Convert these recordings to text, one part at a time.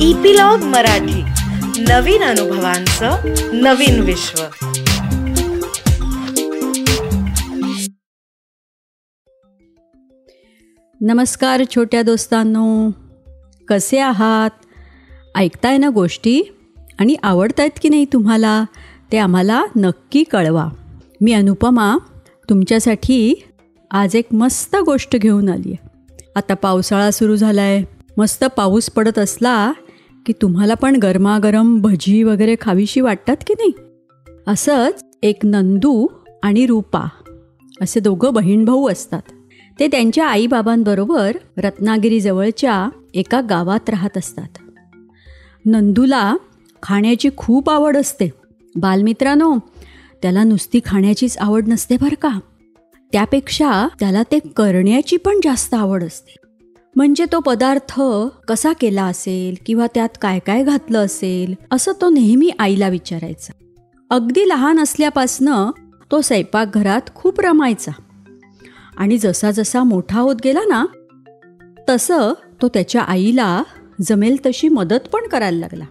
Epilogue Marathi. नवीन अनुभवांचं नवीन विश्व. नमस्कार छोट्या दोस्तांनो. कसे आहात? ऐकताय ना गोष्टी? आणि आवडत आहेत की नाही तुम्हाला? ते आम्हाला नक्की कळवा. मी अनुपमा तुमच्यासाठी आज एक मस्त गोष्ट घेऊन आली आहे आता पावसाळा सुरू झाला आहे मस्त पाऊस पडत असला की तुम्हाला पण गरमागरम भजी वगैरे खावीशी वाटतात की नाही? असंच एक नंदू आणि रूपा असे दोघं बहीण भाऊ असतात. ते त्यांच्या आईबाबांबरोबर रत्नागिरीजवळच्या एका गावात राहत असतात. नंदूला खाण्याची खूप आवड असते. बालमित्रांनो त्याला नुसती खाण्याचीच आवड नसते बरं का? त्यापेक्षा त्याला ते करण्याची पण जास्त आवड असते. म्हणजे तो पदार्थ कसा केला असेल किंवा त्यात काय काय घातलं असेल असं तो नेहमी आईला विचारायचा. अगदी लहान असल्यापासनं तो स्वयंपाकघरात खूप रमायचा. आणि जसा जसा मोठा होत गेला ना तसं तो त्याच्या आईला जमेल तशी मदत पण करायला लागला.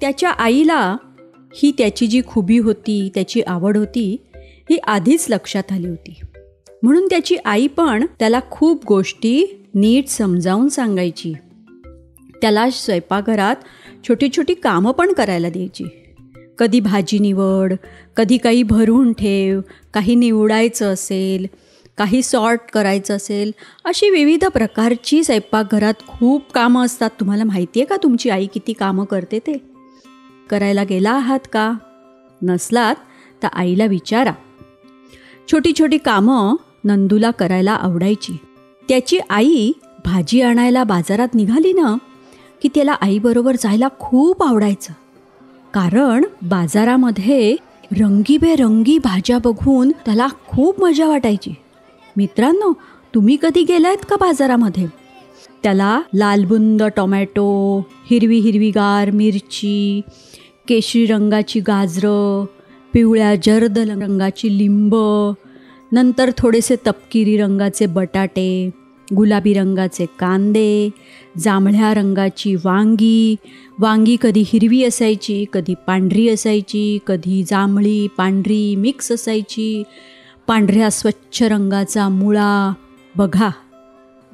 त्याच्या आईला ही त्याची जी खुबी होती त्याची आवड होती ही आधीच लक्षात आली होती. म्हणून त्याची आई पण त्याला खूप गोष्टी नीट समजावून सांगायची. त्याला स्वयंपाकघरात छोटी छोटी कामं पण करायला द्यायची. कधी भाजी निवड कधी काही भरून ठेव काही निवडायचं असेल काही सॉर्ट करायचं असेल अशी विविध प्रकारची स्वयंपाकघरात खूप कामं असतात. तुम्हाला माहिती आहे का तुमची आई किती कामं करते ते? करायला गेला आहात का? नसलात तर आईला विचारा. छोटी छोटी कामं नंदूला करायला आवडायची. त्याची आई भाजी आणायला बाजारात निघाली ना की त्याला आईबरोबर जायला खूप आवडायचं. कारण बाजारामध्ये रंगीबेरंगी भाज्या बघून त्याला खूप मजा वाटायची. मित्रांनो तुम्ही कधी गेलायत का बाजारामध्ये? त्याला लालबुंद टोमॅटो हिरवी हिरवीगार मिरची केशरी रंगाची गाजरं पिवळ्या जर्द रंगाची लिंब नंतर थोडेसे तपकिरी रंगाचे बटाटे गुलाबी रंगाचे कांदे जांभळ्या रंगाची वांगी वांगी कधी हिरवी असायची कधी पांढरी असायची कधी जांभळी पांढरी मिक्स असायची. पांढऱ्या स्वच्छ रंगाचा मुळा. बघा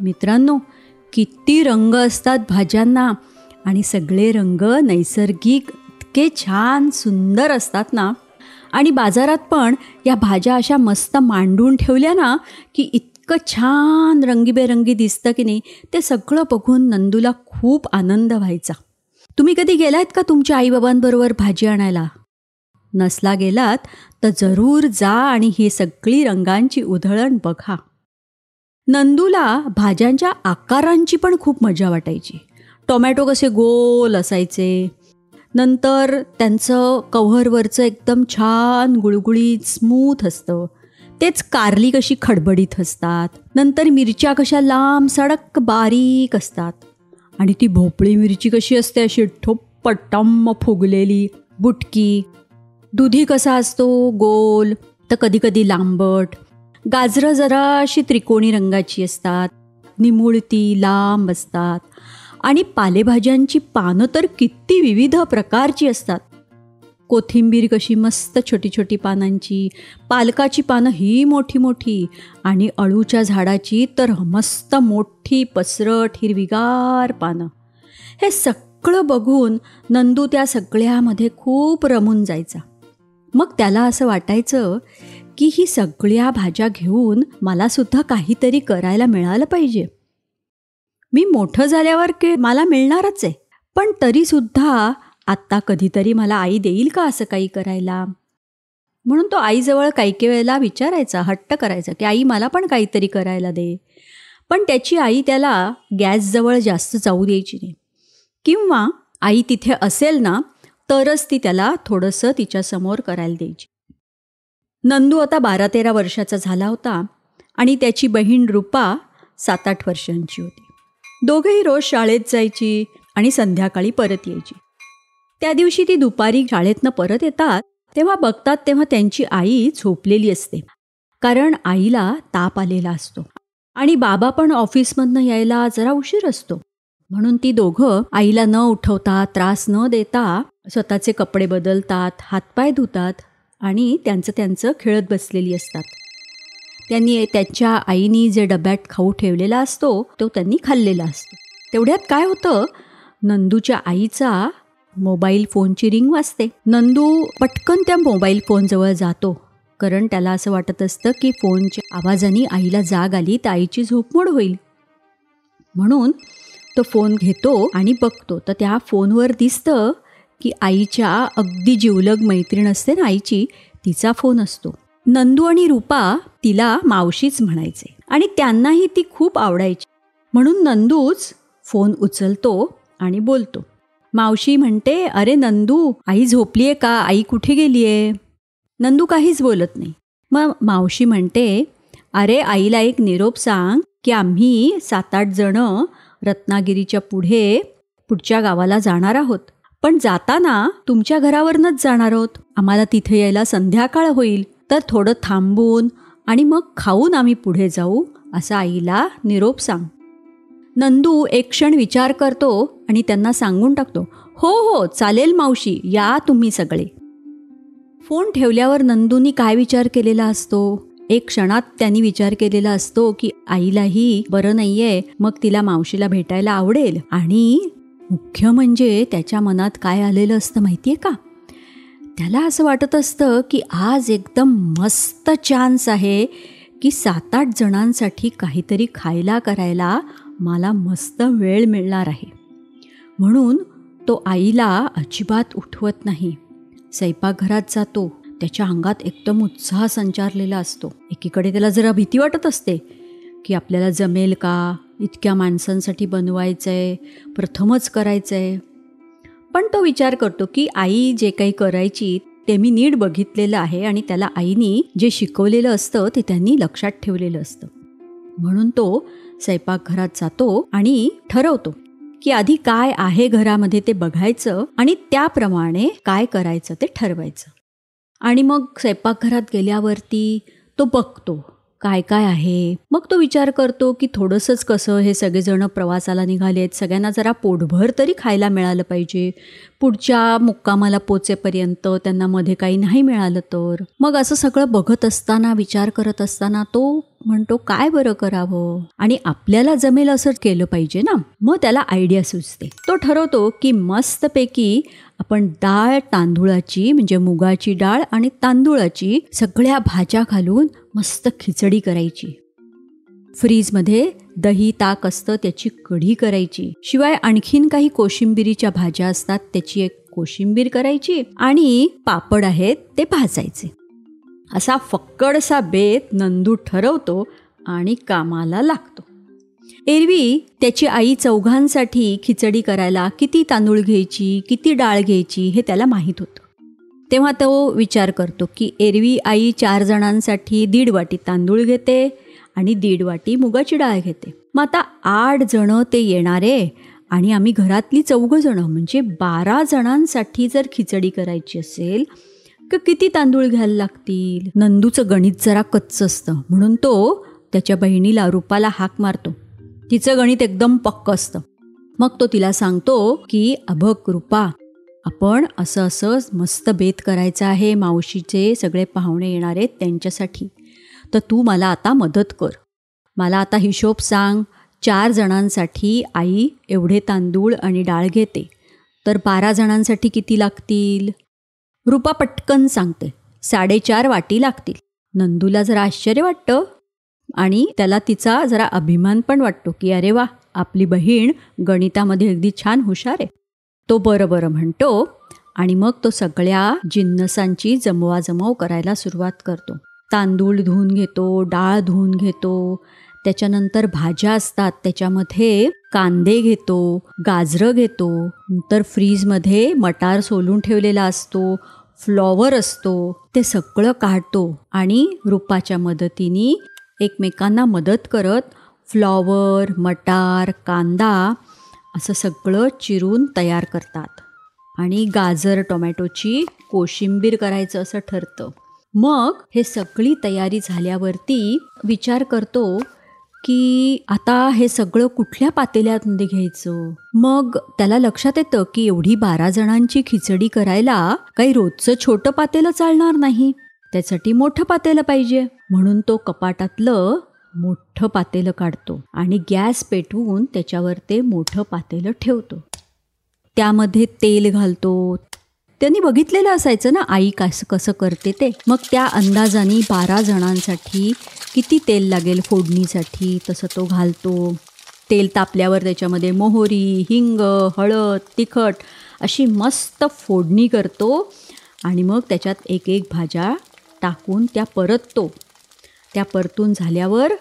मित्रांनो किती रंग असतात भाज्यांना. आणि सगळे रंग नैसर्गिक इतके छान सुंदर असतात ना. आणि बाजारात पण या भाज्या अशा मस्त मांडून ठेवल्या ना की इतकं छान रंगीबेरंगी दिसतं की नाही ते सगळं बघून नंदूला खूप आनंद व्हायचा. तुम्ही कधी गेलात का तुमच्या आईबाबांबरोबर भाजी आणायला? नसला गेलात तर जरूर जा आणि ही सगळी रंगांची उधळण बघा. नंदूला भाज्यांच्या आकारांची पण खूप मजा वाटायची. टोमॅटो कसे गोल असायचे नंतर त्यांचं कव्हरवरचं एकदम छान गुळगुळीत स्मूथ असतं. तेच कारली कशी खडबडीत असतात. नंतर मिरच्या कशा लांब सडक बारीक असतात. आणि ती भोपळी मिरची कशी असते अशी ठोप्पटम्म फुगलेली बुटकी. दुधी कसा असतो? गोल. तर कधी कधी लांबट. गाजरं जरा अशी त्रिकोणी रंगाची असतात. निमुळती लांब असतात. आणि पालेभाज्यांची पानं तर किती विविध प्रकारची असतात. कोथिंबीर कशी मस्त छोटी छोटी पानांची पालकाची पानं ही मोठी मोठी आणि अळूच्या झाडाची तर मस्त मोठी पसरट हिरवीगार पानं. हे सगळं बघून नंदू त्या सगळ्यामध्ये खूप रमून जायचा. मग त्याला असं वाटायचं की ही सगळ्या भाज्या घेऊन मलासुद्धा काहीतरी करायला मिळालं पाहिजे. मी मोठं झाल्यावर के मला मिळणारच आहे. पण तरीसुद्धा आत्ता कधीतरी मला आई देईल का असं काही करायला? म्हणून तो आईजवळ काही काही वेळेला विचारायचा हट्ट करायचा की आई मला पण काहीतरी करायला दे. पण त्याची आई त्याला गॅसजवळ जास्त जाऊ द्यायची नाही. किंवा आई तिथे असेल ना तरच ती त्याला थोडंसं तिच्यासमोर करायला द्यायची. नंदू आता बारा तेरा वर्षाचा झाला होता आणि त्याची बहीण रुपा सात आठ वर्षांची होती. दोघंही रोज शाळेत जायची आणि संध्याकाळी परत यायची. त्या दिवशी ती दुपारी शाळेतनं परत येतात तेव्हा बघतात तेव्हा त्यांची आई झोपलेली असते. कारण आईला ताप आलेला असतो. आणि बाबा पण ऑफिसमधनं यायला जरा उशीर असतो. म्हणून ती दोघं आईला न उठवता त्रास न देता स्वतःचे कपडे बदलतात हातपाय धुतात आणि त्यांचं त्यांचं खेळत बसलेली असतात. त्यांनी त्यांच्या आईनी जे डब्यात खाऊ ठेवलेला असतो तो त्यांनी खाल्लेला असतो. तेवढ्यात काय होतं? नंदूच्या आईचा मोबाईल फोनची रिंग वाजते. नंदू पटकन त्या मोबाईल फोनजवळ जातो. कारण त्याला असं वाटत असतं की फोनच्या आवाजाने आईला जाग आली तर आईची झोपमोड होईल. म्हणून तो फोन घेतो आणि बघतो. तर त्या फोनवर दिसतं की आईच्या अगदी जिवलग मैत्रीण असते ना आईची तिचा फोन असतो. नंदू आणि रूपा तिला मावशीच म्हणायचे. आणि त्यांनाही ती खूप आवडायची. म्हणून नंदूच फोन उचलतो आणि बोलतो. मावशी म्हणते अरे नंदू आई झोपली आहे का? आई कुठे गेली आहे नंदू काहीच बोलत नाही. मग मावशी म्हणते अरे आईला एक निरोप सांग की आम्ही सात आठ जणं रत्नागिरीच्या पुढे पुढच्या गावाला जाणार आहोत. पण जाताना तुमच्या घरावरनच जाणार आहोत. आम्हाला तिथे यायला संध्याकाळ होईल. तर थोडं थांबून आणि मग खाऊन आम्ही पुढे जाऊ असा आईला निरोप सांग. नंदू एक क्षण विचार करतो आणि त्यांना सांगून टाकतो हो हो चालेल मावशी या तुम्ही सगळे. फोन ठेवल्यावर नंदूनी काय विचार केलेला असतो? एक क्षणात त्यांनी विचार केलेला असतो की आईलाही बरं नाहीये मग तिला मावशीला भेटायला आवडेल. आणि मुख्य म्हणजे त्याच्या मनात काय आलेलं असतं माहितीये का? त्याला असं वाटत असतं की आज एकदम मस्त चान्स आहे की सात आठ जणांसाठी काहीतरी खायला करायला मला मस्त वेळ मिळणार आहे. म्हणून तो आईला अजिबात उठवत नाही. स्वयंपाकघरात जातो. त्याच्या अंगात एकदम उत्साह संचारलेला असतो. एकीकडे त्याला जरा भीती वाटत असते की आपल्याला जमेल का? इतक्या माणसांसाठी बनवायचं आहे प्रथमच करायचं आहे पण तो विचार करतो की आई जे काही करायची ते मी नीट बघितलेलं आहे आणि त्याला आईनी जे शिकवलेलं असतं ते त्यांनी लक्षात ठेवलेलं असतं. म्हणून तो स्वयंपाकघरात जातो आणि ठरवतो की आधी काय आहे घरामध्ये ते बघायचं आणि त्याप्रमाणे काय करायचं ते ठरवायचं. आणि मग स्वयंपाकघरात गेल्यावरती तो बघतो काय काय आहे? मग तो विचार करतो की थोडंसंच कसं हे सगळेजण प्रवासाला निघाले आहेत. सगळ्यांना जरा पोटभर तरी खायला मिळालं पाहिजे. पुढच्या मुक्कामाला पोचेपर्यंत त्यांना मध्ये काही नाही मिळालं तर. मग असं सगळं बघत असताना विचार करत असताना तो म्हणतो काय बरं करावं? आणि आपल्याला जमेल असं केलं पाहिजे ना? मग त्याला आयडिया सुचते. तो ठरवतो की मस्तपैकी आपण डाळ तांदूळाची म्हणजे मुगाची डाळ आणि तांदूळाची सगळ्या भाज्या घालून मस्त खिचडी करायची. फ्रीजमध्ये दही ताक असतं त्याची कढी करायची. शिवाय आणखीन काही कोशिंबिरीच्या भाज्या असतात त्याची एक कोशिंबीर करायची आणि पापड आहेत ते भाजायचे. असा फक्कडसा बेत नंदू ठरवतो आणि कामाला लागतो. एरवी त्याची आई चौघांसाठी खिचडी करायला किती तांदूळ घ्यायची किती डाळ घ्यायची हे त्याला माहीत होतं. तेव्हा तो विचार करतो की एरवी आई चार जणांसाठी दीड वाटी तांदूळ घेते आणि दीड वाटी मुगाची डाळ घेते. मग आता आठ जणं ते येणारे आणि आम्ही घरातली चौघं जणं म्हणजे बारा जणांसाठी जर खिचडी करायची असेल का किती तांदूळ घ्यायला लागतील? नंदूचं गणित जरा कच्चं असतं. म्हणून तो त्याच्या बहिणीला रूपाला हाक मारतो. तिचं गणित एकदम पक्क असतं. मग तो तिला सांगतो की अभक रूपा आपण असं असं मस्त बेत करायचं आहे. मावशीचे सगळे पाहुणे येणार आहेत त्यांच्यासाठी. तर तू मला आता मदत कर. मला आता हिशोब सांग. चार जणांसाठी आई एवढे तांदूळ आणि डाळ घेते. तर बारा जणांसाठी किती लागतील? रूपा पटकन सांगते. साडेचार वाटी लागतील. नंदूला जरा आश्चर्य वाटतं आणि त्याला तिचा जरा अभिमान पण वाटतो की अरे वा आपली बहीण गणितामध्ये अगदी छान हुशार आहे. तो बरं बरं म्हणतो आणि मग तो सगळ्या जिन्नसांची जमवाजमव करायला सुरुवात करतो. तांदूळ धुवून घेतो डाळ धुवून घेतो त्याच्यानंतर भाज्या असतात त्याच्यामध्ये कांदे घेतो गाजरं घेतो नंतर फ्रीजमध्ये मटार सोलून ठेवलेला असतो फ्लॉवर असतो ते सगळं काढतो आणि रुपाच्या मदतीने एकमेकांना मदत करत फ्लॉवर मटार कांदा असं सगळं चिरून तयार करतात. आणि गाजर टोमॅटोची कोशिंबीर करायचं असं ठरतं. मग हे सगळी तयारी झाल्यावरती विचार करतो की आता हे सगळं कुठल्या पातेल्यामध्ये घ्यायचं? मग त्याला लक्षात येतं की एवढी बारा जणांची खिचडी करायला काही रोजचं छोटं पातेलं चालणार नाही. त्यासाठी मोठं पातेलं पाहिजे. म्हणून तो कपाटातलं मोठं पातेलं काढतो आणि गॅस पेटवून त्याच्यावर ते मोठं पातेलं ठेवतो. त्यामध्ये तेल घालतो त्यांनी बघितलेलं असायचं ना आई कसं कसं करते ते. मग त्या अंदाजाने बारा जणांसाठी किती तेल लागेल फोडणीसाठी तसं तो घालतो. तेल तापल्यावर त्याच्यामध्ये मोहरी हिंग हळद तिखट अशी मस्त फोडणी करतो आणि मग त्याच्यात एक एक भाज्या टाकून त्या परततो. त्या परतून झाल्यावर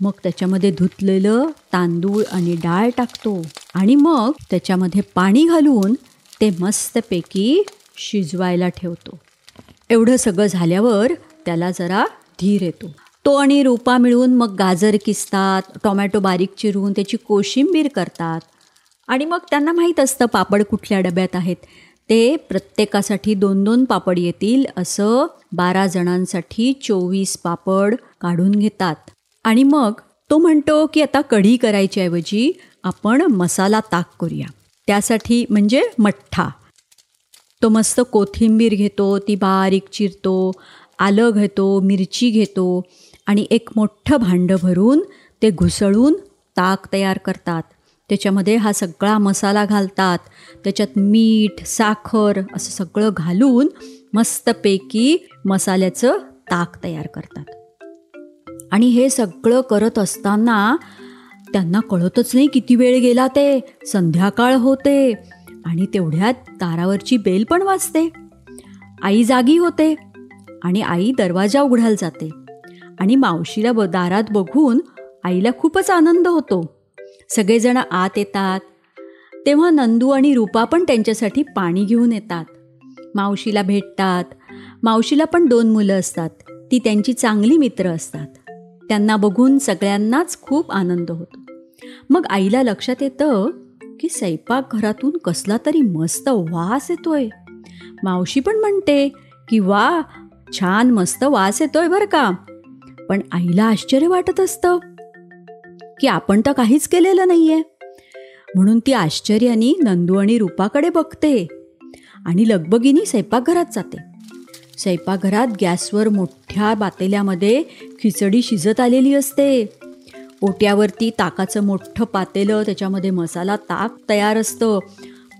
मग त्याच्यामध्ये धुतलेलं तांदूळ आणि डाळ टाकतो. आणि मग त्याच्यामध्ये पाणी घालून ते मस्तपैकी शिजवायला ठेवतो. एवढं सगळं झाल्यावर त्याला जरा धीर येतो. तो आणि रूपा मिळून मग गाजर किसतात टोमॅटो बारीक चिरून त्याची कोशिंबीर करतात. आणि मग त्यांना माहीत असतं पापड कुठल्या डब्यात आहेत. ते प्रत्येकासाठी दोन दोन पापड येतील असं बारा जणांसाठी चोवीस पापड काढून घेतात. आणि मग तो म्हणतो की आता कढी करायच्याऐवजी आपण मसाला ताक करूया. त्यासाठी म्हणजे मठ्ठा. तो मस्त कोथिंबीर घेतो ती बारीक चिरतो आलं घेतो मिरची घेतो आणि एक मोठं भांडं भरून ते घुसळून ताक तयार करतात. त्याच्यामध्ये हा सगळा मसाला घालतात. त्याच्यात मीठ साखर असं सगळं घालून मस्तपैकी मसाल्याचं ताक तयार करतात. आणि हे सगळं करत असताना त्यांना कळतच नाही किती वेळ गेला ते. संध्याकाळ होते. आणि तेवढ्यात दारावरची बेल पण वाजते. आई जागी होते आणि आई दरवाजा उघडायला जाते. आणि मावशीला ब दारात बघून आईला खूपच आनंद होतो. सगळेजण आत येतात. तेव्हा नंदू आणि रूपा पण त्यांच्यासाठी पाणी घेऊन येतात. मावशीला भेटतात. मावशीला पण दोन मुलं असतात. ती त्यांची चांगली मित्र असतात. त्यांना बघून सगळ्यांनाच खूप आनंद होतो. मग आईला लक्षात येतं की स्वयंपाकघरातून कसला तरी मस्त वास येतोय. मावशी पण म्हणते की वा छान मस्त वास येतोय बरं का. पण आईला आश्चर्य वाटत असतं की आपण तर काहीच केलेलं नाहीये. म्हणून ती आश्चर्याने नंदू आणि रूपाकडे बघते आणि लगबगीनी स्वयंपाकघरात जाते. स्वयंपाकघरात गॅसवर मोठ्या बातेल्यामध्ये खिचडी शिजत आलेली असते. ओट्यावरती ताकाचं मोठं पातेलं त्याच्यामध्ये मसाला ताक तयार असतं.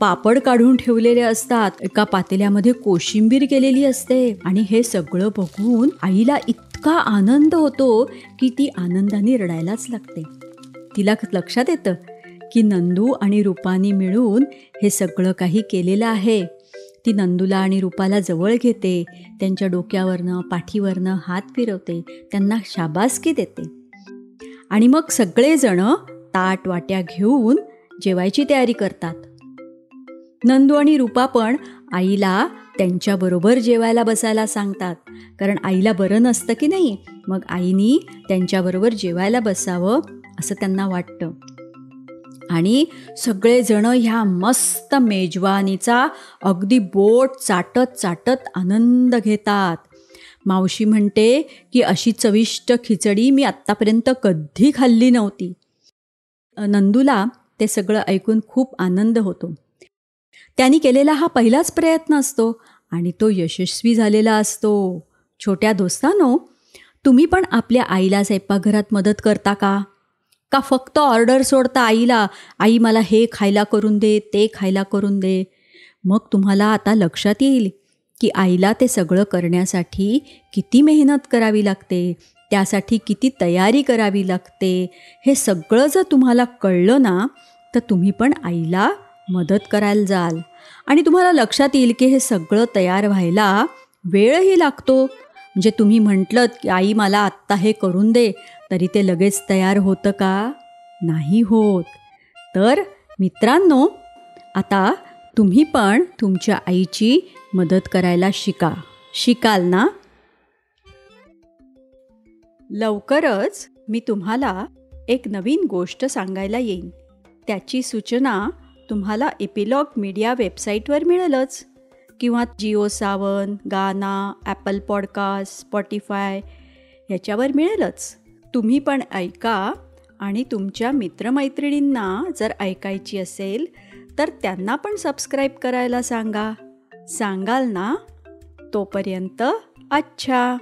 पापड काढून ठेवलेले असतात. एका पातेल्यामध्ये कोशिंबीर केलेली असते. आणि हे सगळं बघून आईला इतका आनंद होतो की ती आनंदाने रडायलाच लागते. तिला लक्षात येतं की नंदू आणि रूपानी मिळून हे सगळं काही केलेलं आहे. ती नंदूला आणि रूपाला जवळ घेते. त्यांच्या डोक्यावरनं पाठीवरनं हात फिरवते. त्यांना शाबासकी देते. आणि मग सगळेजण ताट वाट्या घेऊन जेवायची तयारी करतात. नंदू आणि रूपा पण आईला त्यांच्याबरोबर जेवायला बसायला सांगतात. कारण आईला बरं नसतं की नाही मग आईनी त्यांच्याबरोबर जेवायला बसावं असं त्यांना वाटतं. आणि सगळेजण ह्या मस्त मेजवानीचा अगदी बोट चाटत चाटत आनंद घेतात. मावशी म्हणते की अशी चविष्ट खिचडी मी आत्तापर्यंत कधी खाल्ली नव्हती. नंदूला ते सगळं ऐकून खूप आनंद होतो. त्यांनी केलेला हा पहिलाच प्रयत्न असतो आणि तो यशस्वी झालेला असतो. छोट्या दोस्तानो तुम्ही पण आपल्या आईला स्वयंपाकघरात मदत करता का? का फक्त ऑर्डर सोडता आईला आई मला हे खायला करून दे ते खायला करून दे. मग तुम्हाला आता लक्षात येईल की आईला ते सगळं करण्यासाठी किती मेहनत करावी लागते त्यासाठी किती तयारी करावी लागते हे सगळं जर तुम्हाला कळलं ना तर तुम्ही पण आईला मदत करायला जाल. आणि तुम्हाला लक्षात येईल की हे सगळं तयार व्हायला वेळही लागतो. म्हणजे तुम्ही म्हटलं की आई मला आत्ता हे करून दे तरी ते लगेच तयार होतं का? नाही होत. तर मित्रांनो आता तुम्ही पण तुमच्या आईची मदत करायला शिका. शिकाल ना? लवकरच मी तुम्हाला एक नवीन गोष्ट सांगायला येईन. त्याची सूचना तुम्हाला एपिलॉग मीडिया वेबसाईटवर मिळेलच. किंवा जिओ सावन गाना ॲपल पॉडकास्ट स्पॉटीफाय ह्याच्यावर मिळेलच. तुम्ही पण ऐका आणि तुमच्या मित्रमैत्रिणींना जर ऐकायची असेल तर त्यांना पण सबस्क्राईब करायला सांगा. सांगाल ना? तोपर्यंत अच्छा